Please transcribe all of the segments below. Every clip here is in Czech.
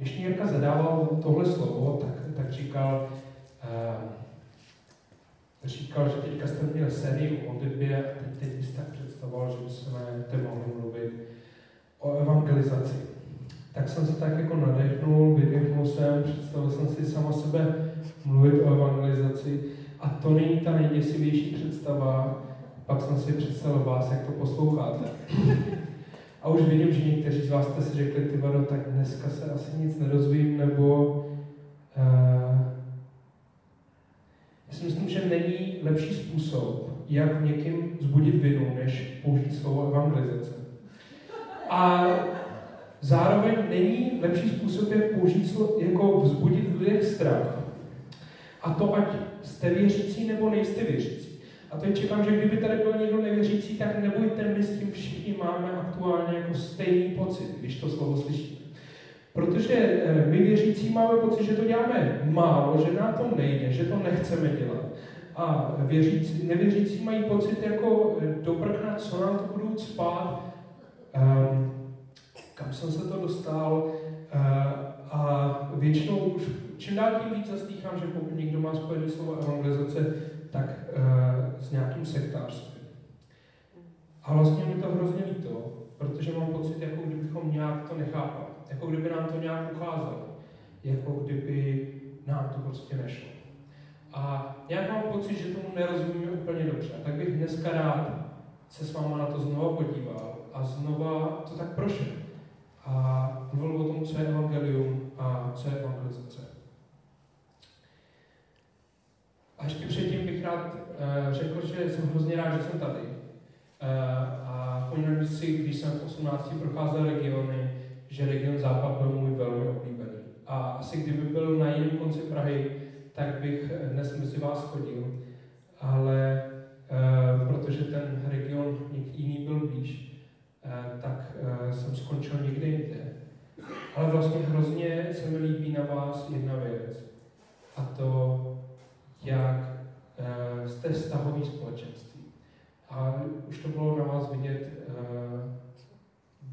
Když mě Jirka zadával tohle slovo, tak, tak říkal, uh, říkal, že teďka jste měli sérii o modlitbě a teď, teď tak představoval, že bychom mohli mluvit o evangelizaci. Tak jsem se tak jako nadechnul, vydechnul jsem, představil jsem si sama sebe mluvit o evangelizaci a to není ta nejděsivější představa, pak jsem si představil vás, jak to posloucháte. A už vidím, že někteří z vás jste si řekli, ty vado, tak dneska se asi nic nedozvím, nebo uh, já si myslím, že není lepší způsob, jak někým zbudit vinu, než použít slovo evangelizace. A zároveň není lepší způsob, jak použít slovo, jako vzbudit v lidech strach. A to ať jste věřící nebo nejste věřící. A teď čekám, že kdyby tady byl někdo nevěřící, tak nebojte, my s tím všichni máme aktuálně jako stejný pocit, když to slovo slyšíme. Protože eh, my věřící máme pocit, že to děláme málo, že nám to nejde, že to nechceme dělat. A věřící, nevěřící mají pocit jako eh, dobrknat, co nám to budou spát, um, kam jsem se to dostal. Uh, a většinou už čím dál tím víc zaslýchám, že pokud někdo má spojené slovo evangelizace, tak s nějakým sektářstvím. A vlastně mi to hrozně líto, protože mám pocit, jako kdybychom nějak to nechápali, jako kdyby nám to nějak ucházelo, jako kdyby nám to prostě nešlo. A nějak mám pocit, že tomu nerozumíme úplně dobře. Tak bych dneska rád se s váma na to znova podíval a znova to tak prošel. A mluvil o tom, co je evangelium a co je evangelizace. A ještě předtím bych rád uh, řekl, že jsem hrozně rád, že jsem tady. Uh, a vzpomínám si, když jsem v 18 procházel regiony, že region Západ byl můj velmi oblíbený. A asi kdyby byl na jiném konci Prahy, tak bych dnes mezi vás chodil. Ale uh, protože ten region jiný byl blíž, uh, tak uh, jsem skončil někde jinde. Ale vlastně hrozně se mi líbí na vás jedna věc. A to jak uh, jste vztahový společenství. A už to bylo na vás vidět, uh,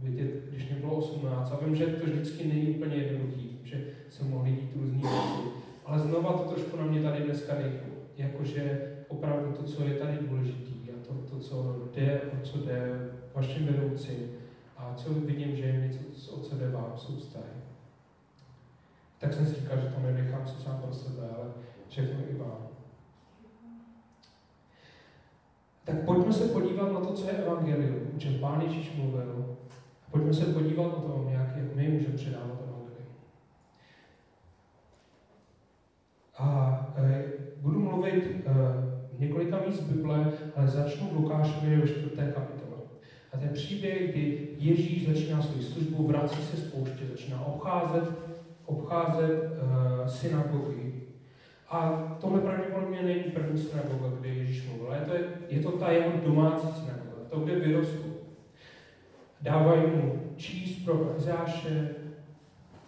vidět, když mě bylo 18. A vím, že to vždycky není úplně jednoduchý, že se mohly dít různé věci. Ale znova to trošku na mě tady dneska nejde. Jakože opravdu to, co je tady důležitý a to, to co jde, o co jde vašim vedoucím a co vidím, že je něco, o co jde vám, jsou vztahy. Tak jsem si říkal, že to nenechám si sám pro sebe, ale všechno i vám. Tak pojďme se podívat na to, co je evangelium, o čem Pán Ježíš mluvil. Pojďme se podívat na to, jak, my můžeme předávat evangelium. A e, budu mluvit e, několika míst Bible, ale začnu v Lukášově ve čtvrté kapitole. A ten příběh, kdy Ježíš začíná svou službu, vrací se z pouště, začíná obcházet, obcházet uh, synagogy, a tohle pravděpodobně není první synagoga, kde Ježíš mluvil, ale to je, je to ta jeho domácí synagoga, to, kde vyrostl. Dávají mu číst pro Izáše,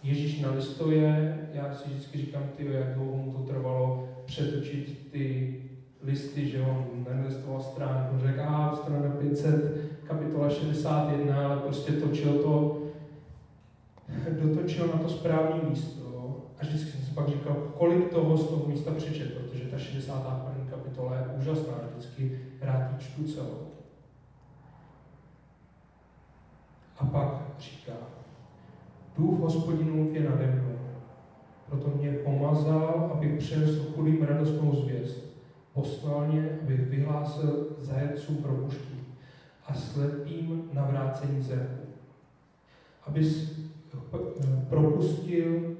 Ježíš nalistuje, já si vždycky říkám, ty, jak dlouho mu to trvalo přetočit ty listy, že on nelistoval stránku, řekl, a strana 500, kapitola 61, ale prostě točil to, dotočil na to správné místo. A vždycky jsem si pak říkal, kolik toho z toho místa přečet, protože ta 61. kapitola je úžasná, vždycky rád ji čtu celou. A pak říká, duch hospodinův je nade mnou, proto mě pomazal, abych přinesl chudým radostnou zvěst. Poslal mě, abych vyhlásil zajecům propuští a slepým navrácení zraku. Abys propustil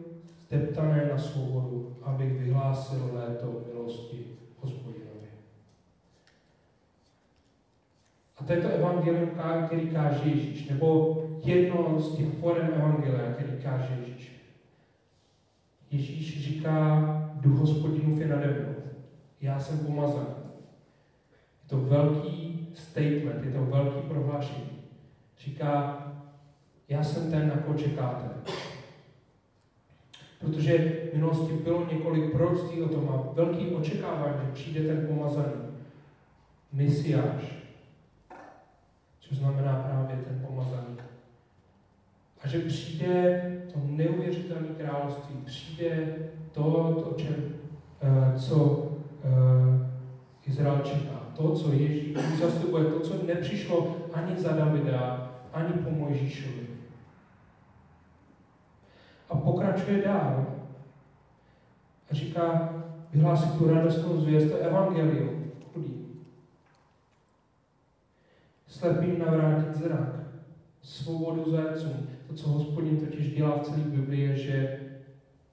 zdeptané na svobodu, abych vyhlásil léto milosti hospodinovi. A to je to evangelium, který káže Ježíš, nebo jedno z těch forem evangelia, který káže Ježíš. Ježíš říká, duch hospodinův je nade mnou. Já jsem pomazan. Je to velký statement, je to velký prohlášení. Říká, já jsem ten, na koho čekáte. Protože v minulosti bylo několik proroctví o tom a velký očekávání, že přijde ten pomazaný Mesiáš, což znamená právě ten pomazaný. A že přijde to neuvěřitelné království, přijde to, to čem, uh, co uh, Izrael čeká, to, co Ježíš zastupuje, to, co nepřišlo ani za Davida, ani po Mojžíšovi. A pokračuje dál. A říká, vyhlásí tu radostnou zvěst, to evangelium, chudý. Slepým navrátit zrak, svobodu zajcům. To, co hospodin totiž dělá v celé Biblii, je, že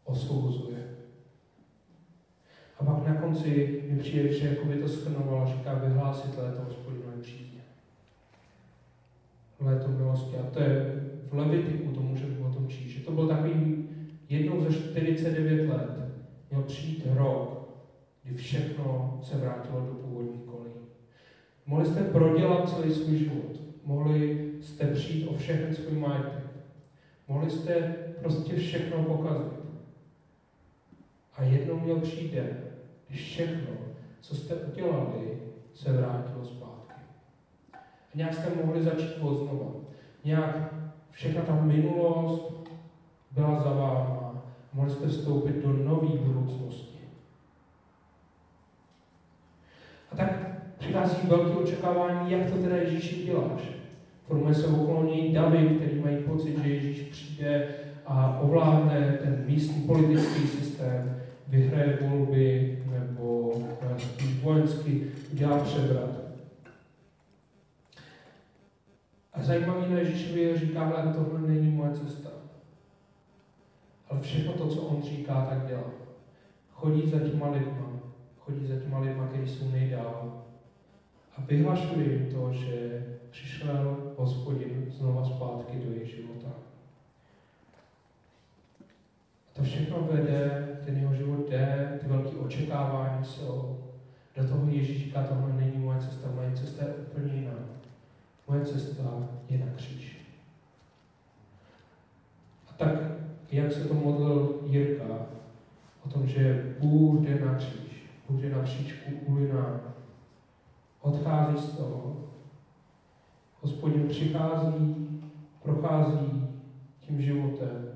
osvobozuje. A pak na konci mi přijde, že jako by to schrnoval a říká vyhlásit léto hospodinové přízně. Léto milosti. A to je v Levitiku, to můžeme o tom číst, že to byl takový jednou za 49 let měl přijít rok, kdy všechno se vrátilo do původních kolí. Mohli jste prodělat celý svůj život. Mohli jste přijít o všechny svůj majetek. Mohli jste prostě všechno pokazit. A jednou měl přijít den, když všechno, co jste udělali, se vrátilo zpátky. A nějak jste mohli začít odznovu. Nějak všechna ta minulost byla za váma. Mohli jste vstoupit do nové budoucnosti. A tak přichází velké očekávání, jak to teda Ježíši děláš. Formuje se okolo něj davy, který mají pocit, že Ježíš přijde a ovládne ten místní politický systém, vyhraje volby nebo eh, spíš vojensky udělá převrat. A zajímavý na Ježíšovi je, říká, ale tohle není moje cesta. Ale všechno to, co on říká, tak dělá. Chodí za těma lidma, chodí za těma lidma, kteří jsou nejdál. A vyhlašuje jim to, že přišel hospodin znova zpátky do jejich života. A to všechno vede, ten jeho život jde, ty velké očekávání jsou. Do toho Ježíš říká, tohle není moje cesta, moje cesta je úplně jiná. Moje cesta je na kříž. A tak, jak se to modlil Jirka, o tom, že Bůh jde na kříž, Bůh jde na křížku ulina, odchází z toho, Hospodin přichází, prochází tím životem,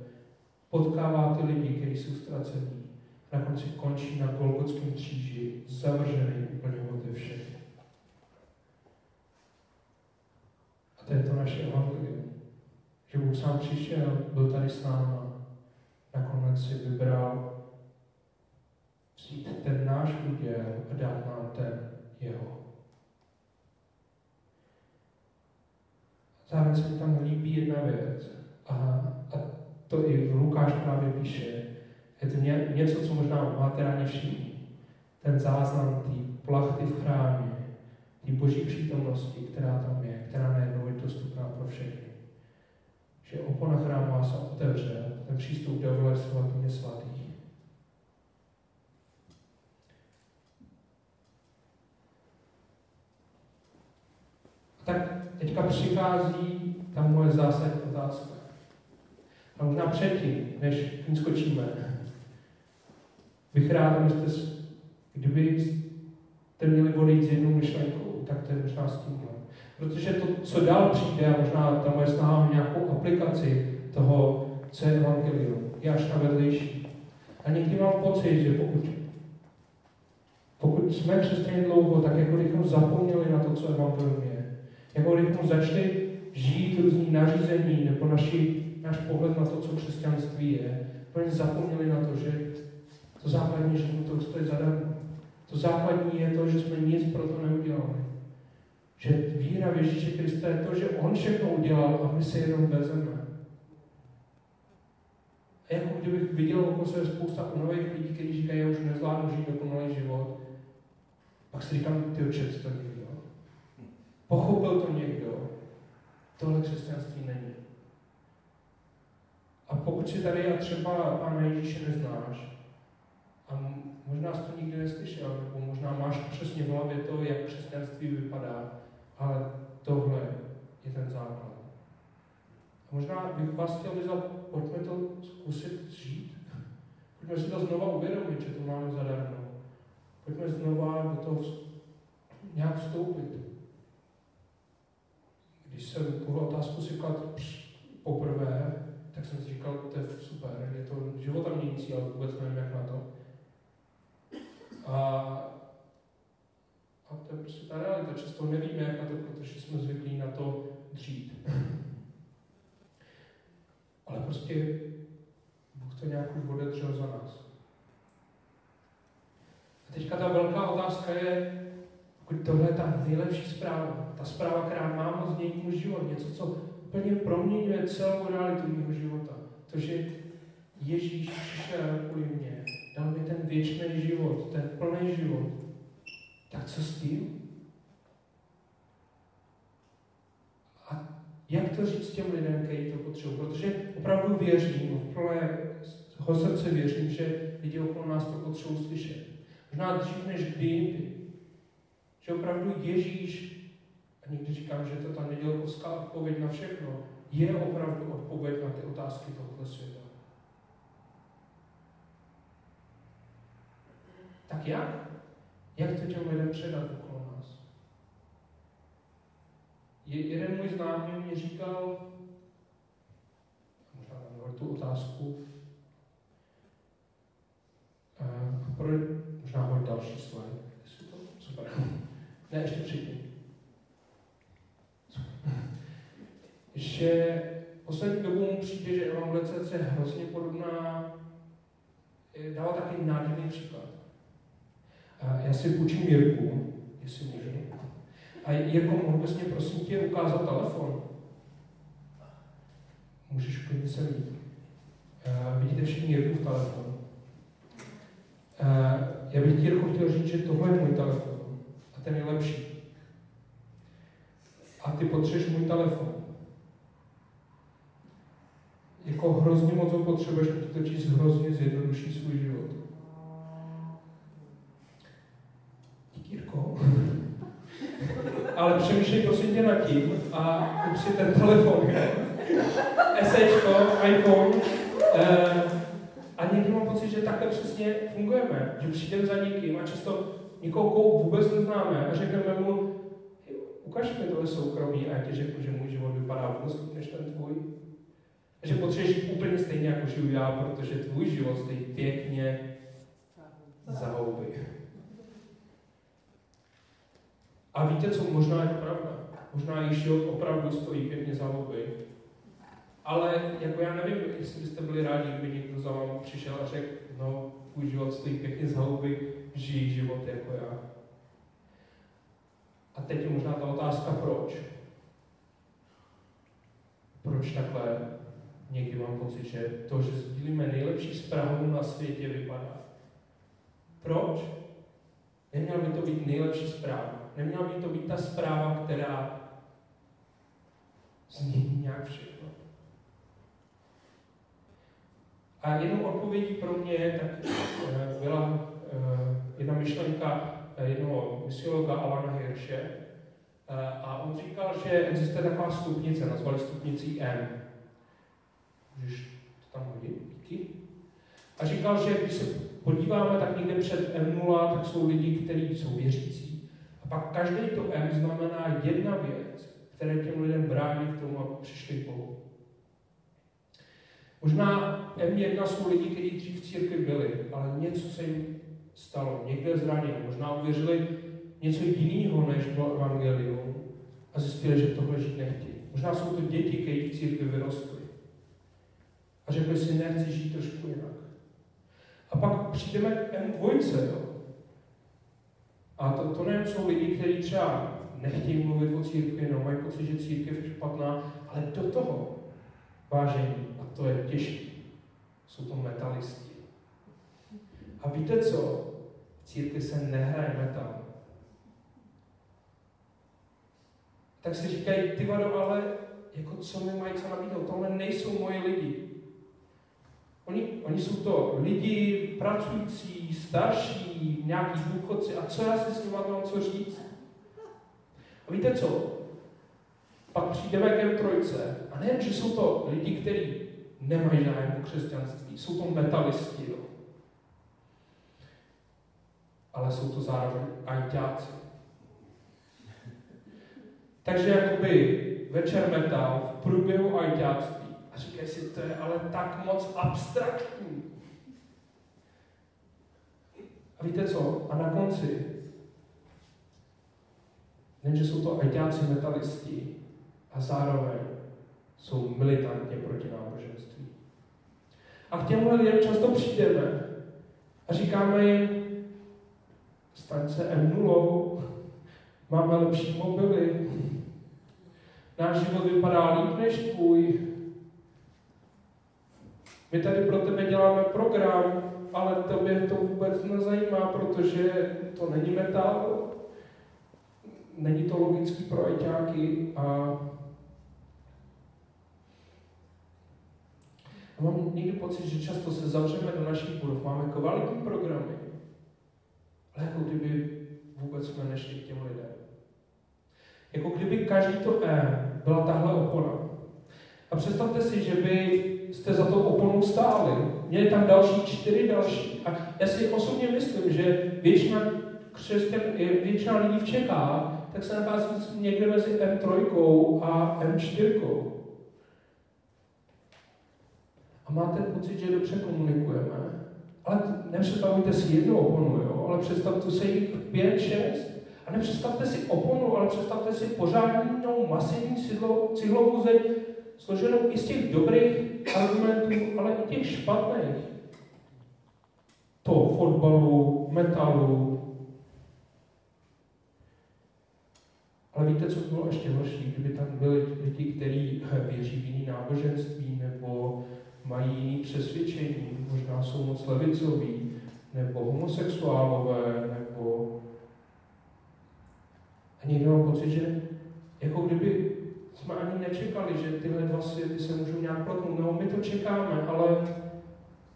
potkává ty lidi, kteří jsou ztracení, na konci končí na Golgotském kříži, zavržený úplně ode všech. A to je to naše evangelium. Že Bůh sám přišel, byl tady s náma, nakonec si vybral vzít ten náš úděl a dát nám ten jeho. Zároveň se mi tam líbí jedna věc, a, a to i Lukáš právě píše, je to ně, něco, co možná máte rádi všichni. Ten záznam té plachty v chrámě, té boží přítomnosti, která tam je, která najednou je dostupná pro všechny. Že opona chrámu se otevře, ten přístup do vole svatyně svatých. tak teďka přichází ta moje zásadní otázka. A možná předtím, než ní skočíme, bych rád, abyste, kdybyste měli odejít s jednou myšlenkou, tak to je možná s tímhle. Protože to, co dál přijde, a možná ta moje snaha nějakou aplikaci toho, co je evangelium, je až na vedlejší. A někdy mám pocit, že pokud, pokud jsme křesťané dlouho, tak jako bychom zapomněli na to, co evangelium je. Jako kdybychom začali žít různý nařízení nebo naši, náš pohled na to, co křesťanství je, úplně zapomněli na to, že to základní, že to stojí zadarmo. To základní je to, že jsme nic pro to neudělali. Že víra v Ježíše Krista je to, že On všechno udělal a my se jenom vezeme. Kdybych viděl okolo sebe spousta nových lidí, kteří říkají, já už nezvládnu žít dokonalý život, pak si říkám, ty očet to někdo. Pochopil to někdo. Tohle křesťanství není. A pokud si tady a třeba Pána Ježíše neznáš, a možná jsi to nikdy neslyšel, nebo možná máš přesně v hlavě to, jak křesťanství vypadá, ale tohle je ten základ. A možná bych vás chtěl vyzvat, pojďme to zkusit žít. Pojďme si to znova uvědomit, že to máme zadarmo. Pojďme znova do toho nějak vstoupit. Když jsem tuhle otázku si klad poprvé, tak jsem si říkal, to je super, je to života měnící, ale vůbec nevím, jak na to. A, a to je prostě ta realita. Často nevíme, jak na to, protože jsme zvyklí na to dřít. Ale prostě Bůh to nějak už odedřel za nás. A teďka ta velká otázka je, tohle je ta nejlepší zpráva, ta zpráva, která má moc změnit můj život, něco, co úplně proměňuje celou realitu mého života. To, že Ježíš přišel kvůli mě, dal mi ten věčný život, ten plný život. Tak co s tím? A jak to říct těm lidem, kteří to potřebují? Protože opravdu věřím, v plného srdce věřím, že lidi okolo nás to potřebují slyšet. Možná dřív než kdy jindy. Že opravdu Ježíš, a někdy říkám, že to ta nedělkovská odpověď na všechno, je opravdu odpověď na ty otázky tohoto světa. Tak jak? Jak to těm lidem předat okolo nás? Je, jeden můj známý mě říkal, možná mám tu otázku, uh, pro, možná hoď další slide. Super. Ne, ještě předtím. Že poslední dobou mu přijde, že evangelizace je hrozně podobná, dává taky nádherný příklad. Já si půjčím Jirku, jestli můžu. A Jirko, mohl bys mě prosím tě ukázat telefon? Můžeš klidně se líp. Vidíte všichni Jirku v telefonu. Já bych ti Jirko chtěl říct, že tohle je můj telefon. A ten je lepší. A ty potřebuješ můj telefon. Jako hrozně moc ho potřebuješ, protože to ti hrozně zjednoduší svůj život. Jirko. Ale přemýšlej prosím tě nad tím a kup si ten telefon. Esečko, iPhone. Uh, a někdy mám pocit, že takhle přesně fungujeme. Že přijdeme za někým a často někoho, koho vůbec neznáme a řekneme mu, ukaž mi tohle soukromí a já ti řeknu, že můj život vypadá vůbec než ten tvůj. A že potřebuješ úplně stejně, jako žiju já, protože tvůj život stojí pěkně za houby. A víte, co možná je to pravda? Možná již opravdu stojí pěkně za lobby. Ale jako já nevím, jestli byste byli rádi, kdyby někdo za vámi přišel a řekl, no, tvůj život stojí pěkně za lobby, žij život jako já. A teď je možná ta otázka, proč? Proč takhle někdy mám pocit, že to, že sdílíme nejlepší zprávu na světě, vypadá. Proč? Neměla by to být nejlepší zpráva. Neměla by to být ta zpráva, která změní nějak všechno. A jednou odpovědí pro mě tak eh, byla eh, jedna myšlenka eh, jednoho misiologa Alana Hirsche. A on říkal, že existuje taková stupnice, nazvali stupnicí M. Můžeš to tam hodit? Díky. A říkal, že když se podíváme, tak někde před M0, tak jsou lidi, kteří jsou věřící pak každý to M znamená jedna věc, které těm lidem brání v tom, aby přišli k Bohu. Možná M1 jsou lidi, kteří dřív v církvi byli, ale něco se jim stalo, někde zranili, možná uvěřili něco jiného, než bylo evangelium a zjistili, že tohle žít nechtějí. Možná jsou to děti, kteří v církvi vyrostly a řekli si, nechci žít trošku jinak. A pak přijdeme k M2, jo. A to, to nejen jsou lidi, kteří třeba nechtějí mluvit o církvi, no mají pocit, že církev je špatná, ale do toho vážení, a to je těžké, jsou to metalisti. A víte co? V církvi se nehraje metal. Tak si říkají, ty vado, ale jako co mi mají co nabídnout? Tohle nejsou moje lidi. Oni, oni jsou to lidi pracující, starší, nějaký důchodci a co já si s nimi mám co říct? A víte co? Pak přijdeme ke trojce a nejen, že jsou to lidi, kteří nemají zájem o křesťanství, jsou to metalisti, jo. ale jsou to zároveň ajťáci. Takže jakoby večer metal v průběhu ajťáctví říkají si, to je ale tak moc abstraktní. A víte co? A na konci, nejenže jsou to ajťáci metalisti a zároveň jsou militantně proti náboženství. A k těmhle lidem často přijdeme a říkáme jim, staň se M0, máme lepší mobily, náš život vypadá líp než tvůj, my tady pro tebe děláme program, ale tebe to vůbec nezajímá, protože to není metal, není to logický pro ajťáky a a mám někdy pocit, že často se zavřeme do našich budov, máme kvalitní programy, ale jako kdyby vůbec jsme nešli k těm lidem. Jako kdyby každý to E byla tahle opona. A představte si, že by jste za tou oponou stáli. Měli tam další čtyři další. A já si osobně myslím, že většina křesťan, většina lidí v Čechách, tak se nachází někde mezi M3 a M4. A máte pocit, že dobře komunikujeme. Ale nepředstavujte si jednu oponu, jo? ale představte si jich pět, šest. A nepředstavte si oponu, ale představte si pořádnou masivní cihlovou zeď, složenou i z těch dobrých argumentů, ale i těch špatných. To fotbalu, metalu. Ale víte, co bylo ještě horší? Kdyby tam byli lidi, kteří věří v jiný náboženství nebo mají jiný přesvědčení, možná jsou moc levicoví, nebo homosexuálové, nebo... A někdo mám pocit, že jako kdyby jsme ani nečekali, že tyhle dva světy se můžou nějak protnout. No, my to čekáme, ale,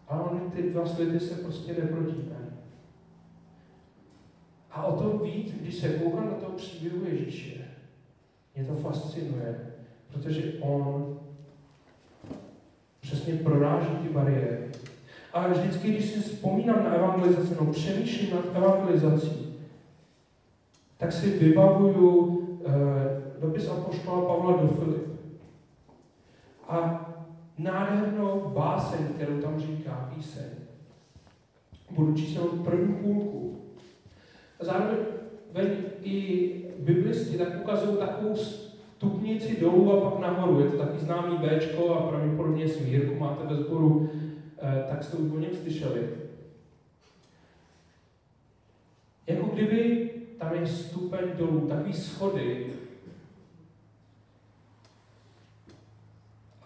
ale ty dva světy se prostě neprotínají. A o to víc, když se koukám na toho příběhu Ježíše, mě to fascinuje, protože on přesně proráží ty bariéry. A vždycky, když si vzpomínám na evangelizaci, no přemýšlím nad evangelizací, tak si vybavuju eh, dopis apoštola Pavla do Filip. A nádhernou báseň, kterou tam říká píseň. Budu číst jenom první půlku. A zároveň i biblisti tak ukazují takovou stupnici dolů a pak nahoru. Je to taky známý Bčko a pravděpodobně, Jirku máte ve sboru, eh, tak jste už o něm slyšeli. Jako kdyby tam je stupeň dolů, takový schody,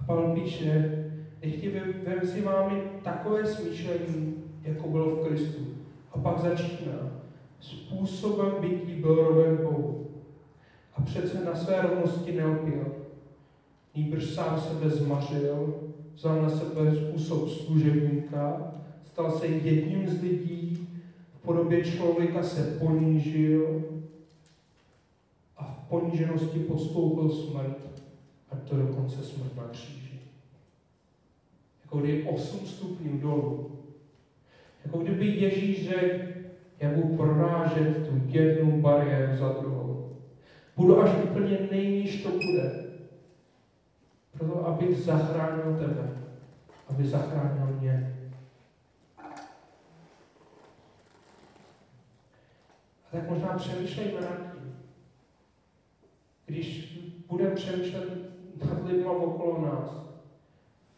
Pavel píše, nech vem si vámi takové smýšlení, jako bylo v Kristu. A pak začíná. Způsobem bytí byl roven Bohu. A přece na své rovnosti neopil. Nýbrž sám sebe zmařil, vzal na sebe způsob služebníka, stal se jedním z lidí, v podobě člověka se ponížil a v poníženosti postoupil smrt a to dokonce smrt na kříži. Jako kdyby 8 stupňů dolů. Jako kdyby Ježíš řekl, já budu prorážet tu jednu bariéru za druhou. Budu až úplně nejníž to bude. Proto, abych zachránil tebe. Aby zachránil mě. A tak možná přemýšlejme nad tím. Když budeme přemýšlet nad lidma okolo nás,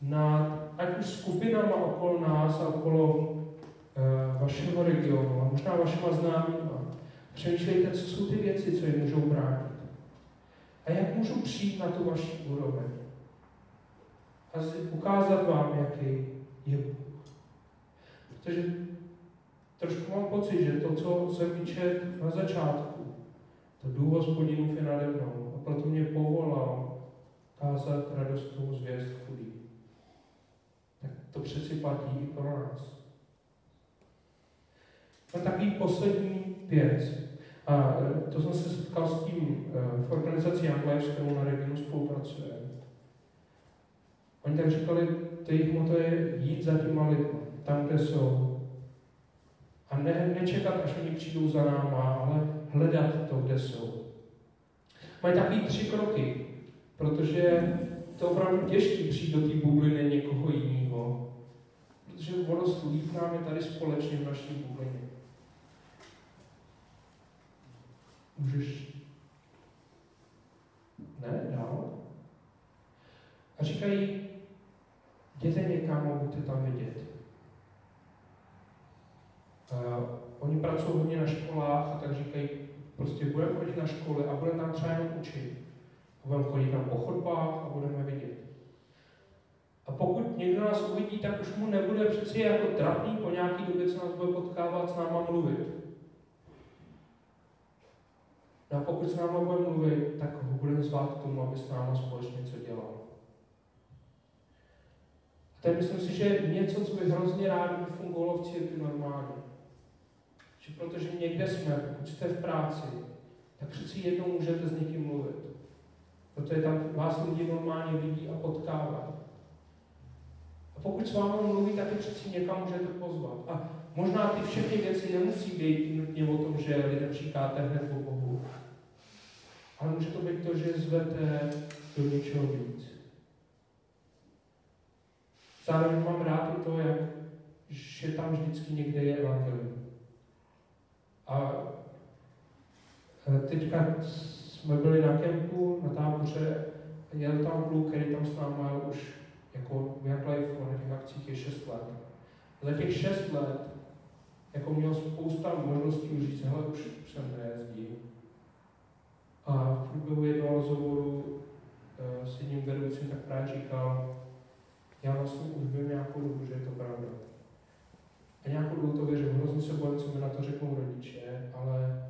nad ať už skupinama okolo nás a okolo e, vašeho regionu a možná vašima známýma. Přemýšlejte, co jsou ty věci, co jim můžou bránit. A jak můžu přijít na tu vaši úroveň. A ukázat vám, jaký je Bůh. Protože trošku mám pocit, že to, co jsem vyčet na začátku, to důvod hospodinův je nade mnou. A proto mě povolal kázat radostnou zvěst chudým. To přeci platí i pro nás. A takový poslední věc. A to jsem se setkal s tím eh, v organizaci Young s kterou na regionu spolupracujeme. Oni tak říkali, to jejich moto je jít za těma lidma, tam, kde jsou. A ne, nečekat, až oni přijdou za náma, ale hledat to, kde jsou. Mají takový tři kroky. Protože to opravdu těžké přijít do té bubliny někoho jiného, protože ono líp nám je tady společně v naší bublině. Můžeš ne, dál. A říkají, jděte někam a buďte tam vidět. Uh, oni pracují hodně na školách a tak říkají, prostě budeme chodit na školy a budeme tam třeba jenom učit. A budeme chodit na pochodbách a budeme vidět. A pokud někdo nás uvidí, tak už mu nebude přeci jako trapný po nějaký době, co nás bude potkávat, s náma mluvit. A pokud s náma bude mluvit, tak ho budeme zvát k tomu, aby s náma společně něco dělal. A je, myslím si, že něco, co by hrozně rád fungovalo v církvi normálně. Že protože někde jsme, pokud jste v práci, tak přeci jednou můžete s někým mluvit. Protože tam vás lidi normálně vidí a potkávají. Pokud s vámi mluví, tak je přeci někam můžete pozvat. A možná ty všechny věci nemusí být nutně o tom, že lidem říkáte hned o Bohu. Ale může to být to, že zvete do něčeho víc. Zároveň mám rád i to, jak, že tam vždycky někde je evangelium. A teďka jsme byli na kempu, na táboře, jel tam kluk, který tam s námi už jako v Young na těch akcích je 6 let. Za těch 6 let jako měl spousta možností říct, hele, už jsem nejezdí. A v průběhu jednoho rozhovoru uh, s jedním vedoucím tak právě říkal, já vlastně už vím nějakou dobu, že je to pravda. A nějakou dobu to věřím, hrozně se bojím, co mi na to řeknou rodiče, ale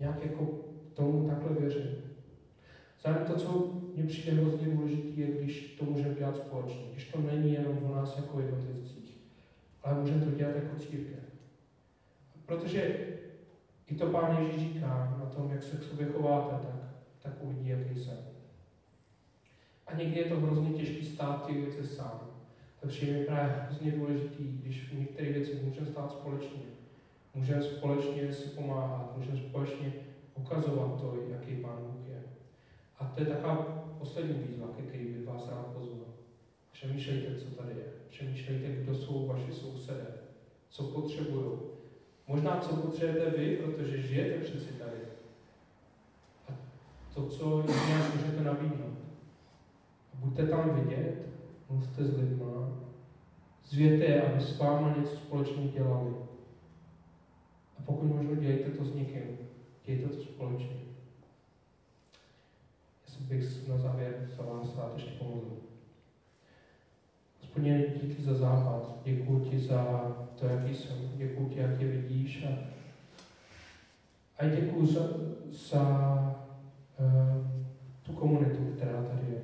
nějak jako tomu takhle věřím. Zároveň to, co mně přijde hrozně důležité, je, když to můžeme dělat společně. Když to není jenom o nás jako jednotlivcích, ale můžeme to dělat jako církev. Protože i to Pán Ježíš říká na tom, jak se k sobě chováte, tak, tak uvidí, jaký jsem. A někdy je to hrozně těžký stát ty věci sám. Takže je právě hrozně důležitý, když v některých věcech můžeme stát společně. Můžeme společně si pomáhat, můžeme společně ukazovat to, jaký Pán Bůh je. A to je taková poslední výzva, ke který bych vás rád pozval. Přemýšlejte, co tady je. Přemýšlejte, kdo jsou vaši sousedé, co potřebují. Možná, co potřebujete vy, protože žijete přeci tady. A to, co jinak můžete nabídnout. Buďte tam vidět, mluvte s lidma, zvěte je, aby s váma něco společně dělali. A pokud možno dějte to s někým, dějte to společně. Bych na závěr za vás rád ještě pomodlil. Hospodine, díky za západ, děkuji ti za to, jaký jsem, děkuji ti, jak je vidíš a, a děkuji za, za uh, tu komunitu, která tady je.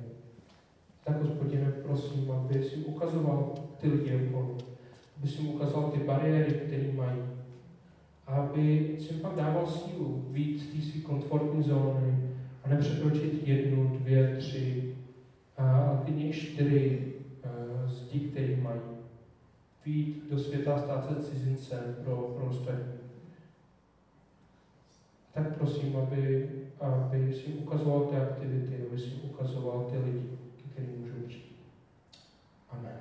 Tak, hospodine, prosím, aby si ukazoval ty lidi okolo, aby si ukázal ty bariéry, které mají, aby si fakt dával sílu víc z té své komfortní zóny a nepřekročit jednu, dvě, tři, ale klidně čtyři zdi, které mají. Vít do světa, stát se cizincem pro, pro ostatní. Tak prosím, aby, aby si ukazoval ty aktivity, aby si ukazoval ty lidi, kterým můžou přijít. Amen.